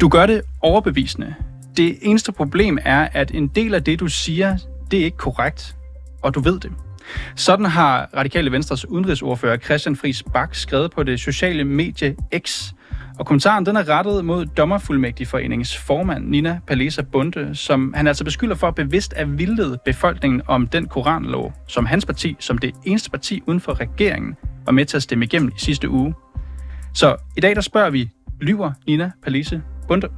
Du gør det overbevisende. Det eneste problem er, at en del af det, du siger, det er ikke korrekt, og du ved det. Sådan har Radikale Venstres udenrigsordfører Christian Friis Bak skrevet på det sociale medie X. Og kommentaren den er rettet mod Dommerfuldmægtigforeningens formand, Nina Palesa Bunde, som han altså beskylder for bevidst at vildlede befolkningen om den koranlov, som hans parti, som det eneste parti uden for regeringen, var med til at stemme igennem i sidste uge. Så i dag der spørger vi, lyver Nina Palese Bunde?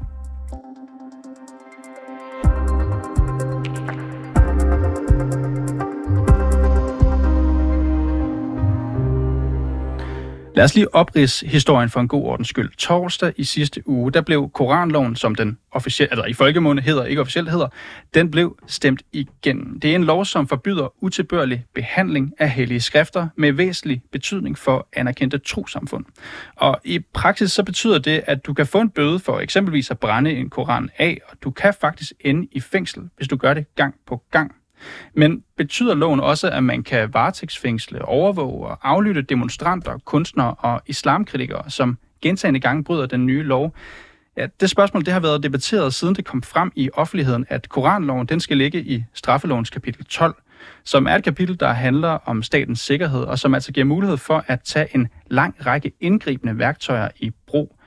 Lad os lige oprids historien for en god ordens skyld. Torsdag i sidste uge, der blev Koranloven, som den officielt, altså i folkemunde hedder, ikke officielt hedder, den blev stemt igennem. Det er en lov, som forbyder utilbørlig behandling af hellige skrifter med væsentlig betydning for anerkendte trosamfund. Og i praksis så betyder det, at du kan få en bøde for eksempelvis at brænde en koran af, og du kan faktisk ende i fængsel, hvis du gør det gang på gang. Men betyder loven også, at man kan varetægtsfængsle, overvåge og aflytte demonstranter, kunstnere og islamkritikere, som gentagende gange bryder den nye lov? Ja, det spørgsmål det har været debatteret siden det kom frem i offentligheden, at Koranloven den skal ligge i straffelovens kapitel 12, som er et kapitel, der handler om statens sikkerhed, og som altså giver mulighed for at tage en lang række indgribende værktøjer i brug.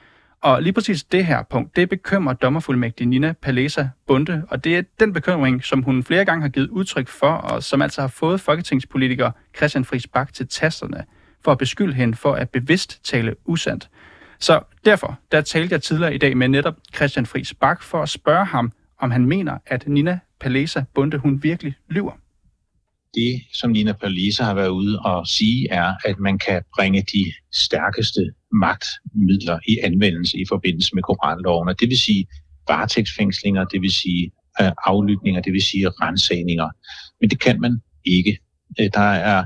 Og lige præcis det her punkt, det bekymrer dommerfuldmægtig Nina Palesa Bunde, og det er den bekymring, som hun flere gange har givet udtryk for, og som altså har fået folketingspolitiker Christian Friis Bak til tasterne for at beskylde hende for at bevidst tale usandt. Så derfor, der talte jeg tidligere i dag med netop Christian Friis Bak for at spørge ham, om han mener, at Nina Palesa Bunde, hun virkelig lyver. Det, som Nina Palesa har været ude og sige, er, at man kan bringe de stærkeste magtmidler i anvendelse i forbindelse med koranloven. Og det vil sige varetægtsfængslinger, det vil sige øh, aflytninger, det vil sige rensagninger. Men det kan man ikke. Øh, der er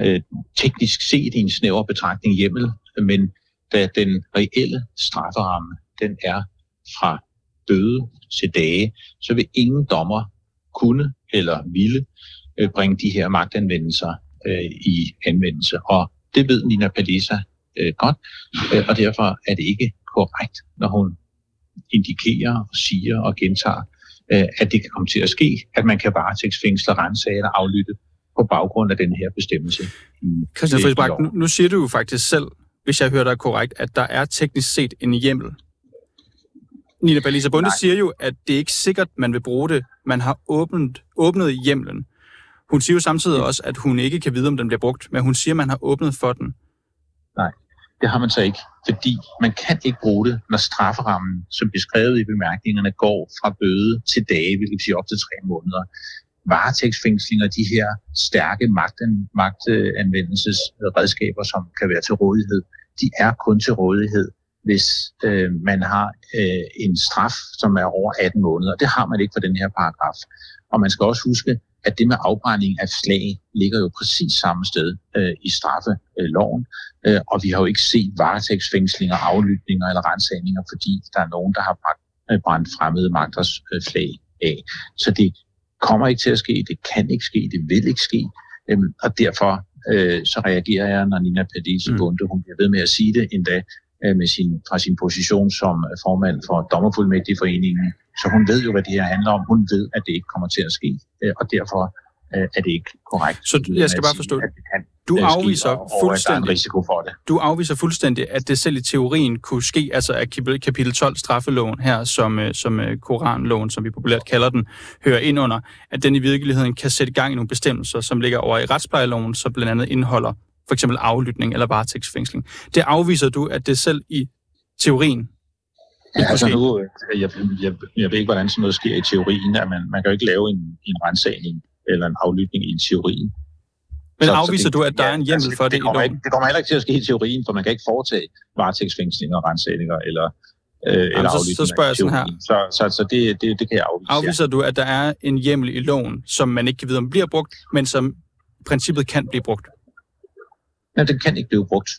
øh, teknisk set i en snæver betragtning hjemmel, men da den reelle strafferamme, den er fra bøde til dage, så vil ingen dommer kunne eller ville bringe de her magtanvendelser i anvendelse. Og det ved Nina Palisa øh, godt, øh, og derfor er det ikke korrekt, når hun indikerer og siger og gentager, øh, at det kan komme til at ske, at man kan varetægtsfængsle, rensage eller aflytte på baggrund af den her bestemmelse. Christian Friisbak, nu, nu siger du jo faktisk selv, hvis jeg hører dig korrekt, at der er teknisk set en hjemmel. Nina Balisa Bunde siger jo, at det er ikke sikkert, man vil bruge det. Man har åbnet, åbnet hjemlen. Hun siger jo samtidig også, at hun ikke kan vide, om den bliver brugt, men hun siger, at man har åbnet for den. Nej. Det har man så ikke, fordi man kan ikke bruge det, når strafferammen, som beskrevet i bemærkningerne, går fra bøde til dage, hvilket sige op til tre måneder. Varetægtsfængslinger, de her stærke magten, magtanvendelsesredskaber, som kan være til rådighed, de er kun til rådighed, hvis øh, man har øh, en straf, som er over 18 måneder. Det har man ikke for den her paragraf. Og man skal også huske, at det med afbrænding af slag ligger jo præcis samme sted øh, i straffeloven. Øh, og vi har jo ikke set varetægtsfængslinger, aflytninger eller rensagninger, fordi der er nogen, der har øh, brændt fremmede magters øh, flag af. Så det kommer ikke til at ske, det kan ikke ske, det vil ikke ske. Øh, og derfor øh, så reagerer jeg, når Nina Padis mm. Bunde, hun bliver ved med at sige det endda øh, med sin, fra sin position som formand for Dommerfuldmægtigforeningen, så hun ved jo, hvad det her handler om. Hun ved, at det ikke kommer til at ske, øh, og derfor øh, er det ikke korrekt. Så jeg skal bare forstå, at det kan du afviser og, fuldstændig, risiko for det. Du afviser fuldstændig, at det selv i teorien kunne ske, altså at kapitel 12 straffeloven her, som, øh, som Koranloven, som vi populært kalder den, hører ind under, at den i virkeligheden kan sætte gang i nogle bestemmelser, som ligger over i retsplejeloven, som blandt andet indeholder for eksempel aflytning eller varetægtsfængsling. Det afviser du, at det selv i teorien Ja, altså nu, jeg, jeg, jeg ved ikke, hvordan sådan noget sker i teorien, at man, man kan jo ikke lave en, en rensagning eller en aflytning i teorien. Men så, afviser så det, du, at der ja, er en hjemmel altså, for det, det i loven? Ikke, det kommer heller ikke til at ske i teorien, for man kan ikke foretage varetægtsfængslinger, rensagninger eller, øh, Jamen, eller så, så spørger jeg sådan her. Så, så, så det, det, det kan jeg afvise. Afviser ja. du, at der er en hjemmel i loven, som man ikke kan vide, om bliver brugt, men som princippet kan blive brugt? Ja, den kan ikke blive brugt.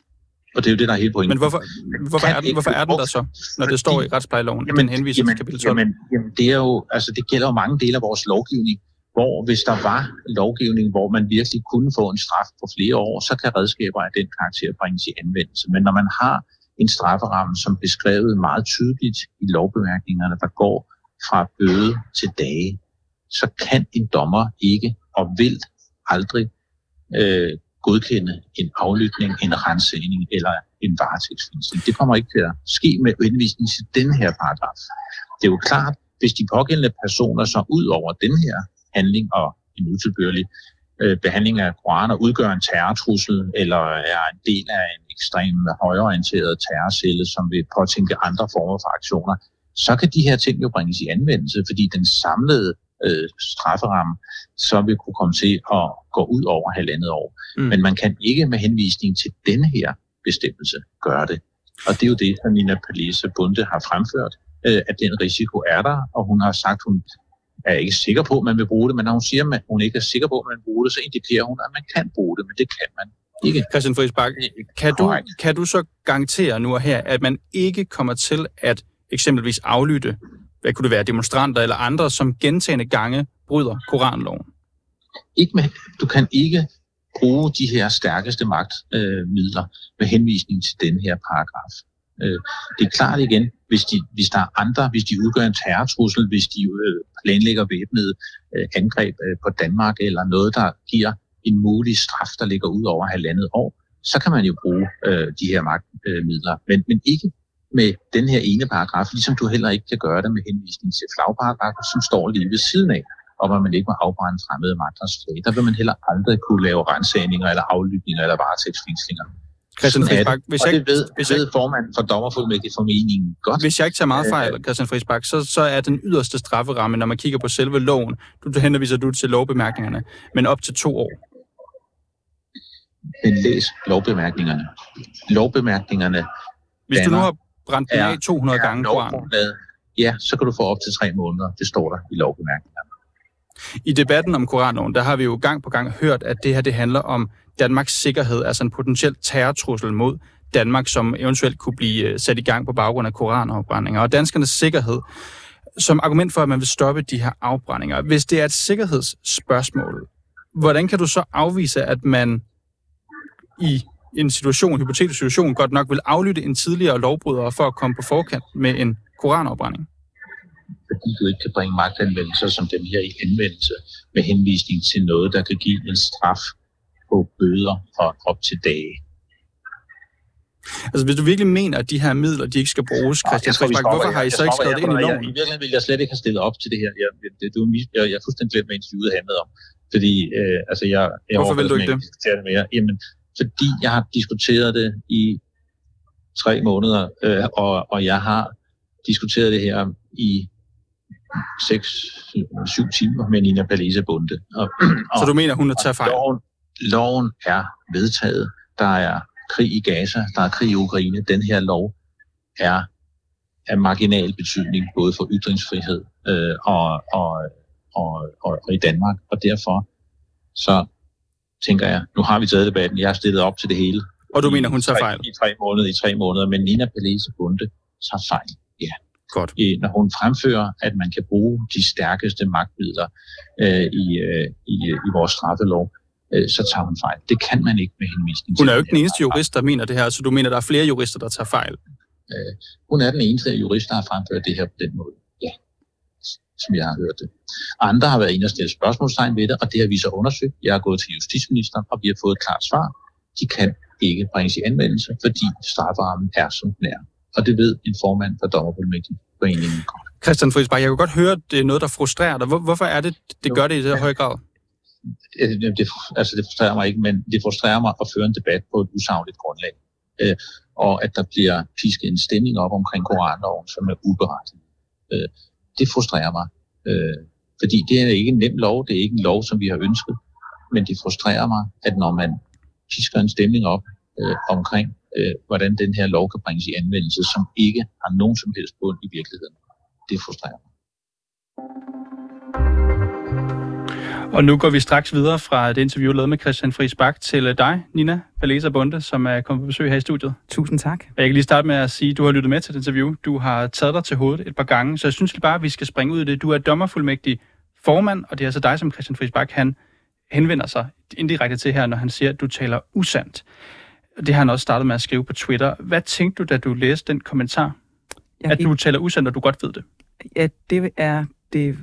Og det er jo det, der er hele pointen. Men hvorfor, hvorfor, er, den, hvorfor er den der så, når det står i retsplejeloven, jamen, den henviser jamen, til kapitel 12? Jamen, jamen, det er jo, altså det gælder jo mange dele af vores lovgivning, hvor hvis der var lovgivning, hvor man virkelig kunne få en straf på flere år, så kan redskaber af den karakter bringes i anvendelse. Men når man har en strafferamme, som beskrevet meget tydeligt i lovbemærkningerne, der går fra bøde til dage, så kan en dommer ikke og vil aldrig øh, godkende en aflytning, en rensning eller en varetægtsfængsling. Det kommer ikke til at ske med henvisning til den her paragraf. Det er jo klart, hvis de pågældende personer så ud over den her handling og en utilbørlig øh, behandling af koraner udgør en terrortrussel eller er en del af en ekstrem højorienteret terrorcelle, som vil påtænke andre former for aktioner, så kan de her ting jo bringes i anvendelse, fordi den samlede øh, strafferamme så vil kunne komme til at gå ud over halvandet år. Mm. Men man kan ikke med henvisning til denne her bestemmelse gøre det. Og det er jo det, som Nina Palese Bunde har fremført, øh, at den risiko er der, og hun har sagt, hun er ikke sikker på, at man vil bruge det, men når hun siger, at hun ikke er sikker på, at man vil bruge det, så indikerer hun, at man kan bruge det, men det kan man ikke. Christian Friis Bak, kan du, kan du så garantere nu og her, at man ikke kommer til at eksempelvis aflytte, hvad kunne det være, demonstranter eller andre, som gentagende gange bryder Koranloven? Ikke med, du kan ikke bruge de her stærkeste magtmidler øh, med henvisning til den her paragraf. Øh, det er klart igen, hvis, de, hvis der er andre, hvis de udgør en terrortrussel, hvis de øh, planlægger væbnede øh, angreb øh, på Danmark, eller noget, der giver en mulig straf, der ligger ud over halvandet år, så kan man jo bruge øh, de her magtmidler. Øh, men, men ikke med den her ene paragraf, ligesom du heller ikke kan gøre det med henvisning til flagparagrafen, som står lige ved siden af, om at man ikke må afbrænde fremmede magters flag. Der vil man heller aldrig kunne lave rensagninger eller aflytninger eller varetægtsfængslinger. Christian Friisbak, hvis jeg, det ved, hvis jeg, ved formanden for dommerfuldmægtigforeningen godt. Hvis jeg ikke tager meget øh, fejl, Christian Friisbak, så, så er den yderste strafferamme, når man kigger på selve loven, du henviser du til lovbemærkningerne, men op til to år. Men læs lovbemærkningerne. Lovbemærkningerne Hvis du nu har brændt den af 200 gange på Ja, så kan du få op til tre måneder. Det står der i lovbemærkningerne. I debatten om Koranloven, der har vi jo gang på gang hørt, at det her det handler om Danmarks sikkerhed, altså en potentiel terrortrussel mod Danmark, som eventuelt kunne blive øh, sat i gang på baggrund af koranafbrændinger. Og danskernes sikkerhed som argument for, at man vil stoppe de her afbrændinger. Hvis det er et sikkerhedsspørgsmål, hvordan kan du så afvise, at man i en situation, en hypotetisk situation, godt nok vil aflytte en tidligere lovbryder for at komme på forkant med en koranafbrænding? fordi du ikke kan bringe magtanvendelser som den her i anvendelse med henvisning til noget, der kan give en straf på bøder og op til dage. Altså, hvis du virkelig mener, at de her midler, de ikke skal bruges, Christian Friisbak, hvorfor har I så ikke skrevet det ind i loven? I virkeligheden ville jeg slet ikke have stillet op til det her. Jeg, det, det, jeg, jeg er fuldstændig glemt, hvad interviewet handlede om. Fordi, øh, altså, jeg, jeg hvorfor vil du ikke det? det mere. Jamen, fordi jeg har diskuteret det i tre måneder, øh, og, og jeg har diskuteret det her i 6-7 timer med Nina Palese Bunde. Og, Så du mener, hun har taget fejl? Loven, loven er vedtaget. Der er krig i Gaza, der er krig i Ukraine. Den her lov er af marginal betydning, både for ytringsfrihed øh, og, og, og, og, og i Danmark. Og derfor så tænker jeg, nu har vi taget debatten, jeg har stillet op til det hele. Og du mener, hun tager fejl? I tre måneder, i tre måneder, men Nina Palese Bunde tager fejl. Ja. Godt. I, når hun fremfører, at man kan bruge de stærkeste magtmidler øh, i, øh, i, i vores straffelov, øh, så tager hun fejl. Det kan man ikke med henvisning Hun er jo ikke den eneste jurist, der mener det her, så du mener, der er flere jurister, der tager fejl? Øh, hun er den eneste jurist, der har fremført det her på den måde. Som jeg har hørt det. Andre har været inde og stille spørgsmålstegn ved det, og det har vi så undersøgt. Jeg har gået til justitsministeren, og vi har fået et klart svar. De kan ikke bringes i anvendelse, fordi strafferammen er, som den er og det ved en formand for dommerfuldmægtigforeningen godt. Christian Friisbach, jeg kan godt høre, at det er noget, der frustrerer dig. Hvorfor er det, det gør det i så høj grad? Det, det, altså det frustrerer mig ikke, men det frustrerer mig at føre en debat på et usagligt grundlag. Øh, og at der bliver pisket en stemning op omkring koranloven, som er uberettiget. Øh, det frustrerer mig. Øh, fordi det er ikke en nem lov, det er ikke en lov, som vi har ønsket. Men det frustrerer mig, at når man pisker en stemning op øh, omkring øh, hvordan den her lov kan bringes i anvendelse, som ikke har nogen som helst bund i virkeligheden. Det frustrerer mig. Og nu går vi straks videre fra det interview, lavet med Christian Friis Bak, til dig, Nina Palesa Bunde, som er kommet på besøg her i studiet. Tusind tak. Jeg kan lige starte med at sige, at du har lyttet med til det interview. Du har taget dig til hovedet et par gange, så jeg synes bare, at vi skal springe ud i det. Du er dommerfuldmægtig formand, og det er altså dig, som Christian Friis Bak, han henvender sig indirekte til her, når han siger, at du taler usandt. Det har han også startet med at skrive på Twitter. Hvad tænkte du, da du læste den kommentar? Jeg at du taler usandt, og du godt ved det? Ja, det er det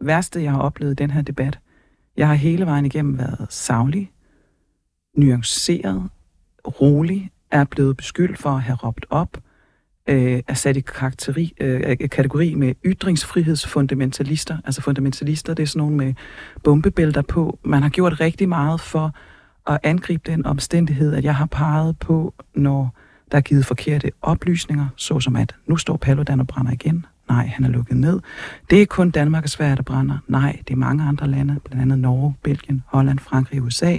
værste, jeg har oplevet i den her debat. Jeg har hele vejen igennem været savlig, nuanceret, rolig, er blevet beskyldt for at have råbt op, øh, er sat i karakteri, øh, kategori med ytringsfrihedsfundamentalister. Altså fundamentalister, det er sådan nogle med bombebælter på. Man har gjort rigtig meget for at angribe den omstændighed, at jeg har peget på, når der er givet forkerte oplysninger, såsom at nu står Paludan og brænder igen. Nej, han er lukket ned. Det er kun Danmark og Sverige, der brænder. Nej, det er mange andre lande, blandt andet Norge, Belgien, Holland, Frankrig, USA.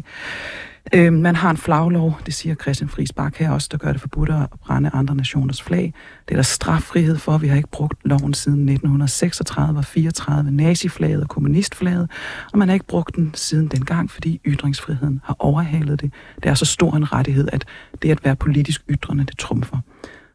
Øh, man har en flaglov, det siger Christian Friis Bak her også, der gør det forbudt at brænde andre nationers flag. Det er der straffrihed for, vi har ikke brugt loven siden 1936 og 34, naziflaget og kommunistflaget, og man har ikke brugt den siden dengang, fordi ytringsfriheden har overhalet det. Det er så stor en rettighed, at det at være politisk ytrende, det trumfer.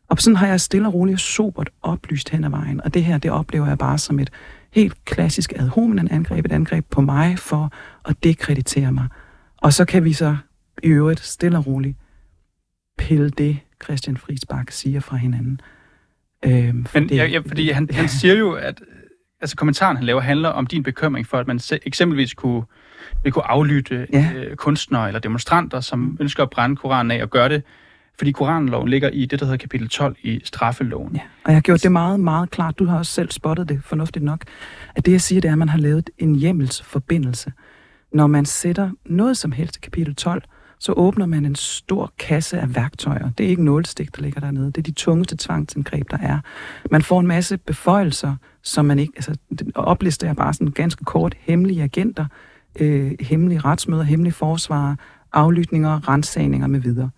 Og sådan har jeg stille og roligt sobert oplyst hen ad vejen, og det her, det oplever jeg bare som et helt klassisk ad hominem angreb, et angreb på mig for at dekreditere mig. Og så kan vi så i øvrigt stille og roligt pille det, Christian Friis Bak siger fra hinanden. Øhm, for Men det, ja, ja, fordi han, ja. han siger jo, at altså, kommentaren, han laver, handler om din bekymring for, at man eksempelvis kunne, vil kunne aflytte ja. øh, kunstnere eller demonstranter, som mm. ønsker at brænde Koranen af og gøre det, fordi Koranloven ligger i det, der hedder kapitel 12 i straffeloven. Ja, og jeg har gjort det meget, meget klart. Du har også selv spottet det fornuftigt nok. At det, jeg siger, det er, at man har lavet en hjemmelsforbindelse når man sætter noget som helst i kapitel 12, så åbner man en stor kasse af værktøjer. Det er ikke nålstik, der ligger dernede. Det er de tungeste tvangsindgreb, der er. Man får en masse beføjelser, som man ikke... Altså, oplister jeg bare sådan ganske kort. Hemmelige agenter, øh, hemmelige retsmøder, hemmelige forsvarer, aflytninger, rensagninger med videre.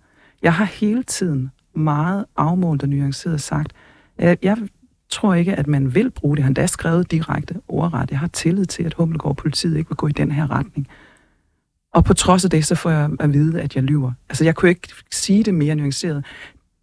Jeg har hele tiden meget afmålt og nuanceret sagt, at jeg tror ikke, at man vil bruge det. Han da skrevet direkte ordret. Jeg har tillid til, at Hummelgaard politiet ikke vil gå i den her retning. Og på trods af det, så får jeg at vide, at jeg lyver. Altså, jeg kunne ikke sige det mere nuanceret.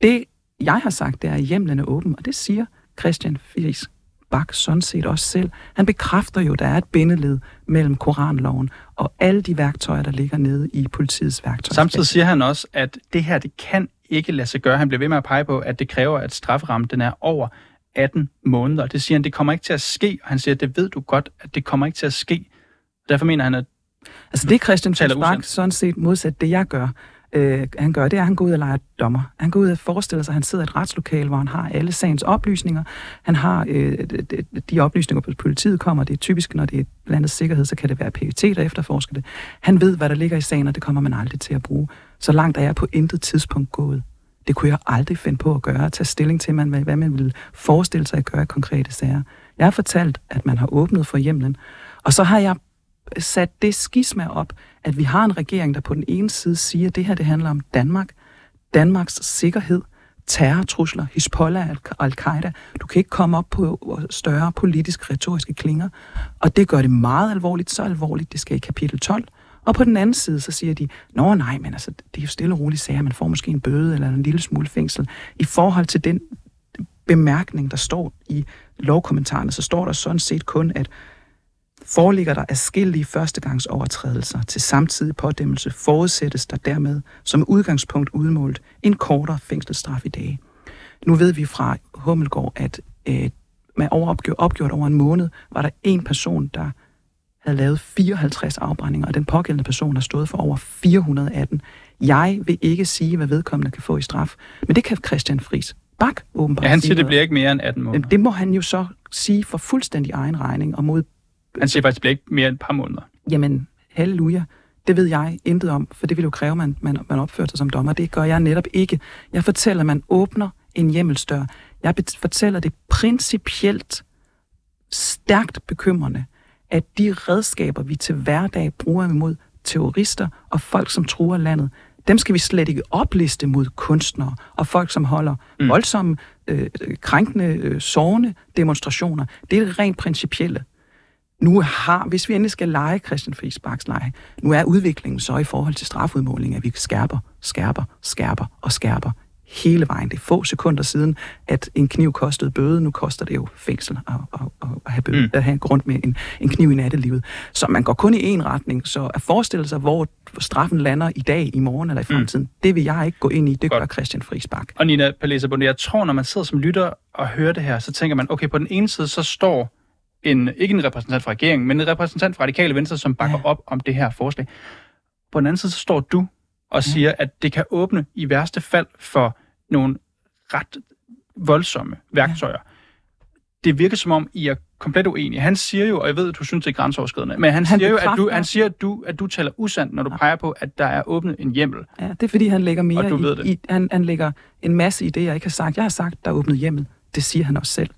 Det, jeg har sagt, det er, at hjemlen er åben, og det siger Christian Friis Bak sådan set også selv. Han bekræfter jo, at der er et bindeled mellem Koranloven og alle de værktøjer, der ligger nede i politiets værktøjer. Samtidig siger han også, at det her, det kan ikke lade sig gøre. Han bliver ved med at pege på, at det kræver, at strafferammen den er over 18 måneder. Det siger han, det kommer ikke til at ske, og han siger, det ved du godt, at det kommer ikke til at ske. Derfor mener han, at Altså det Christian Friis sådan set modsat det, jeg gør, øh, han gør, det er, at han går ud og leger dommer. Han går ud og forestiller sig, at han sidder i et retslokale, hvor han har alle sagens oplysninger. Han har øh, de, de oplysninger, på politiet kommer. Det er typisk, når det er blandet sikkerhed, så kan det være PET, der efterforsker det. Han ved, hvad der ligger i sagen, og det kommer man aldrig til at bruge. Så langt er jeg på intet tidspunkt gået. Det kunne jeg aldrig finde på at gøre, at tage stilling til, man, hvad man ville forestille sig at gøre i konkrete sager. Jeg har fortalt, at man har åbnet for hjemlen, og så har jeg sat det skisma op, at vi har en regering, der på den ene side siger, at det her det handler om Danmark, Danmarks sikkerhed, terrortrusler, Hezbollah og Al-Qaida. Du kan ikke komme op på større politisk retoriske klinger, og det gør det meget alvorligt, så alvorligt, det skal i kapitel 12. Og på den anden side, så siger de, nå nej, men altså, det er jo stille og roligt sager, man får måske en bøde eller en lille smule fængsel. I forhold til den bemærkning, der står i lovkommentarerne, så står der sådan set kun, at foreligger der afskillige førstegangsovertrædelser til samtidig pådæmmelse, forudsættes der dermed som udgangspunkt udmålt en kortere fængselsstraf i dag. Nu ved vi fra Hummelgård, at øh, med overopgjort, opgjort over en måned, var der en person, der havde lavet 54 afbrændinger, og den pågældende person har stået for over 418. Jeg vil ikke sige, hvad vedkommende kan få i straf, men det kan Christian Friis Bak åbenbart Ja, han siger, det bliver ikke mere end 18 måneder. Det må han jo så sige for fuldstændig egen regning og mod... Han siger faktisk, det bliver ikke mere end et par måneder. Jamen, halleluja. Det ved jeg intet om, for det vil jo kræve, at man, man, man opfører sig som dommer. Det gør jeg netop ikke. Jeg fortæller, at man åbner en hjemmelsdør. Jeg fortæller det principielt stærkt bekymrende, at de redskaber, vi til hverdag bruger imod terrorister og folk, som truer landet, dem skal vi slet ikke opliste mod kunstnere og folk, som holder mm. voldsomme, øh, krænkende, øh, sårende demonstrationer. Det er rent principielle. Nu har, hvis vi endelig skal lege Christian Friis Baks lege, nu er udviklingen så i forhold til strafudmåling, at vi skærper, skærper, skærper og skærper hele vejen. Det er få sekunder siden, at en kniv kostede bøde. Nu koster det jo fængsel at, at, at, at have, bøde, mm. at have grund med en, en kniv i nattelivet. Så man går kun i én retning. Så at forestille sig, hvor straffen lander i dag, i morgen eller i mm. fremtiden, mm. det vil jeg ikke gå ind i. Det Godt. gør Christian Friisbak. Og Nina Palesa jeg tror, når man sidder som lytter og hører det her, så tænker man, okay, på den ene side, så står en, ikke en repræsentant fra regeringen, men en repræsentant fra Radikale Venstre, som bakker ja. op om det her forslag. På den anden side, så står du og siger, ja. at det kan åbne i værste fald for nogle ret voldsomme værktøjer. Ja. Det virker som om, I er komplet uenige. Han siger jo, og jeg ved, at du synes, det er grænseoverskridende, men han, han siger jo, at du, han siger, at du, at du taler usandt, når du ja. peger på, at der er åbnet en hjemmel. Ja, det er fordi, han lægger mere i, det. i han, han lægger en masse i det, jeg ikke har sagt. Jeg har sagt, der er åbnet hjemmel. Det siger han også selv.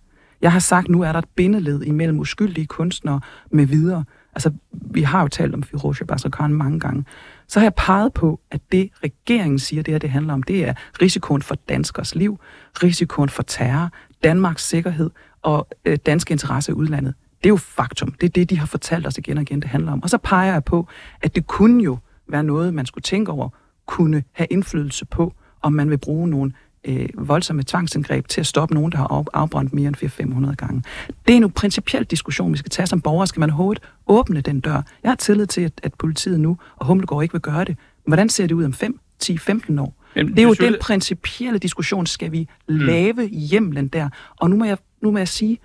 Jeg har sagt, nu er der et bindeled imellem uskyldige kunstnere med videre. Altså, vi har jo talt om Firouzja Bazrkan mange gange. Så har jeg peget på, at det regeringen siger, det her det handler om, det er risikoen for danskers liv, risikoen for terror, Danmarks sikkerhed og øh, danske interesser i udlandet. Det er jo faktum. Det er det, de har fortalt os igen og igen, det handler om. Og så peger jeg på, at det kunne jo være noget, man skulle tænke over, kunne have indflydelse på, om man vil bruge nogle øh, voldsomme tvangsindgreb til at stoppe nogen, der har afbrændt mere end 400-500 gange. Det er en principiel diskussion, vi skal tage som borgere. Skal man overhovedet åbne den dør? Jeg har tillid til, at, at politiet nu, og Humlegård ikke vil gøre det. Hvordan ser det ud om 5, 10, 15 år? Jamen, det er jo synes... den principielle diskussion, skal vi mm. lave hjemlen der. Og nu må jeg, nu må jeg sige,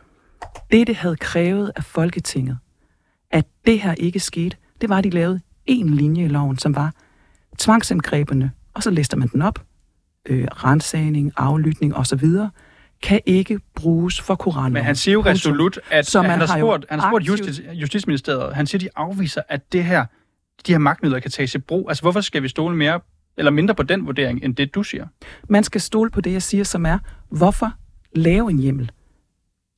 det det havde krævet af Folketinget, at det her ikke skete, det var, at de lavede en linje i loven, som var tvangsindgrebene, og så lister man den op, øh, rensagning, aflytning osv., kan ikke bruges for koranloven. Men han siger jo resolut, at, så man han, har spurgt, han har spurgt justis, Justitsministeriet, han siger, de afviser, at det her, de her magtmidler kan tages i brug. Altså, hvorfor skal vi stole mere eller mindre på den vurdering, end det du siger? Man skal stole på det, jeg siger, som er, hvorfor lave en hjemmel?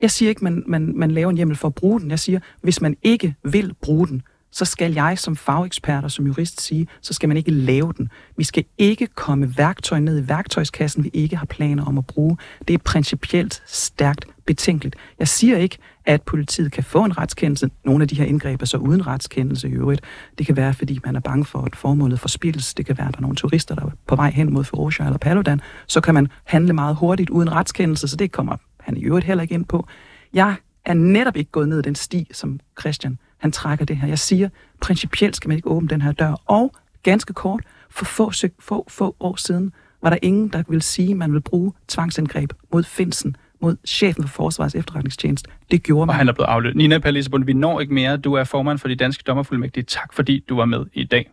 Jeg siger ikke, man, man, man laver en hjemmel for at bruge den. Jeg siger, hvis man ikke vil bruge den, så skal jeg som fagekspert og som jurist sige, så skal man ikke lave den. Vi skal ikke komme værktøj ned i værktøjskassen, vi ikke har planer om at bruge. Det er principielt stærkt betænkeligt. Jeg siger ikke, at politiet kan få en retskendelse. Nogle af de her indgreb er så uden retskendelse i øvrigt. Det kan være, fordi man er bange for, at formålet forspildes. Det kan være, at der er nogle turister, der er på vej hen mod Ferozia eller Paludan. Så kan man handle meget hurtigt uden retskendelse, så det kommer han i øvrigt heller ikke ind på. Jeg er netop ikke gået ned den sti, som Christian han trækker det her. Jeg siger, principielt skal man ikke åbne den her dør. Og ganske kort, for få, få, få år siden var der ingen, der ville sige, at man vil bruge tvangsindgreb mod Finsen, mod chefen for Forsvarets efterretningstjeneste. Det gjorde man. Og han er blevet afløst. Nina Pallisebund, vi når ikke mere. Du er formand for de danske dommerfuldmægtige. Tak fordi du var med i dag.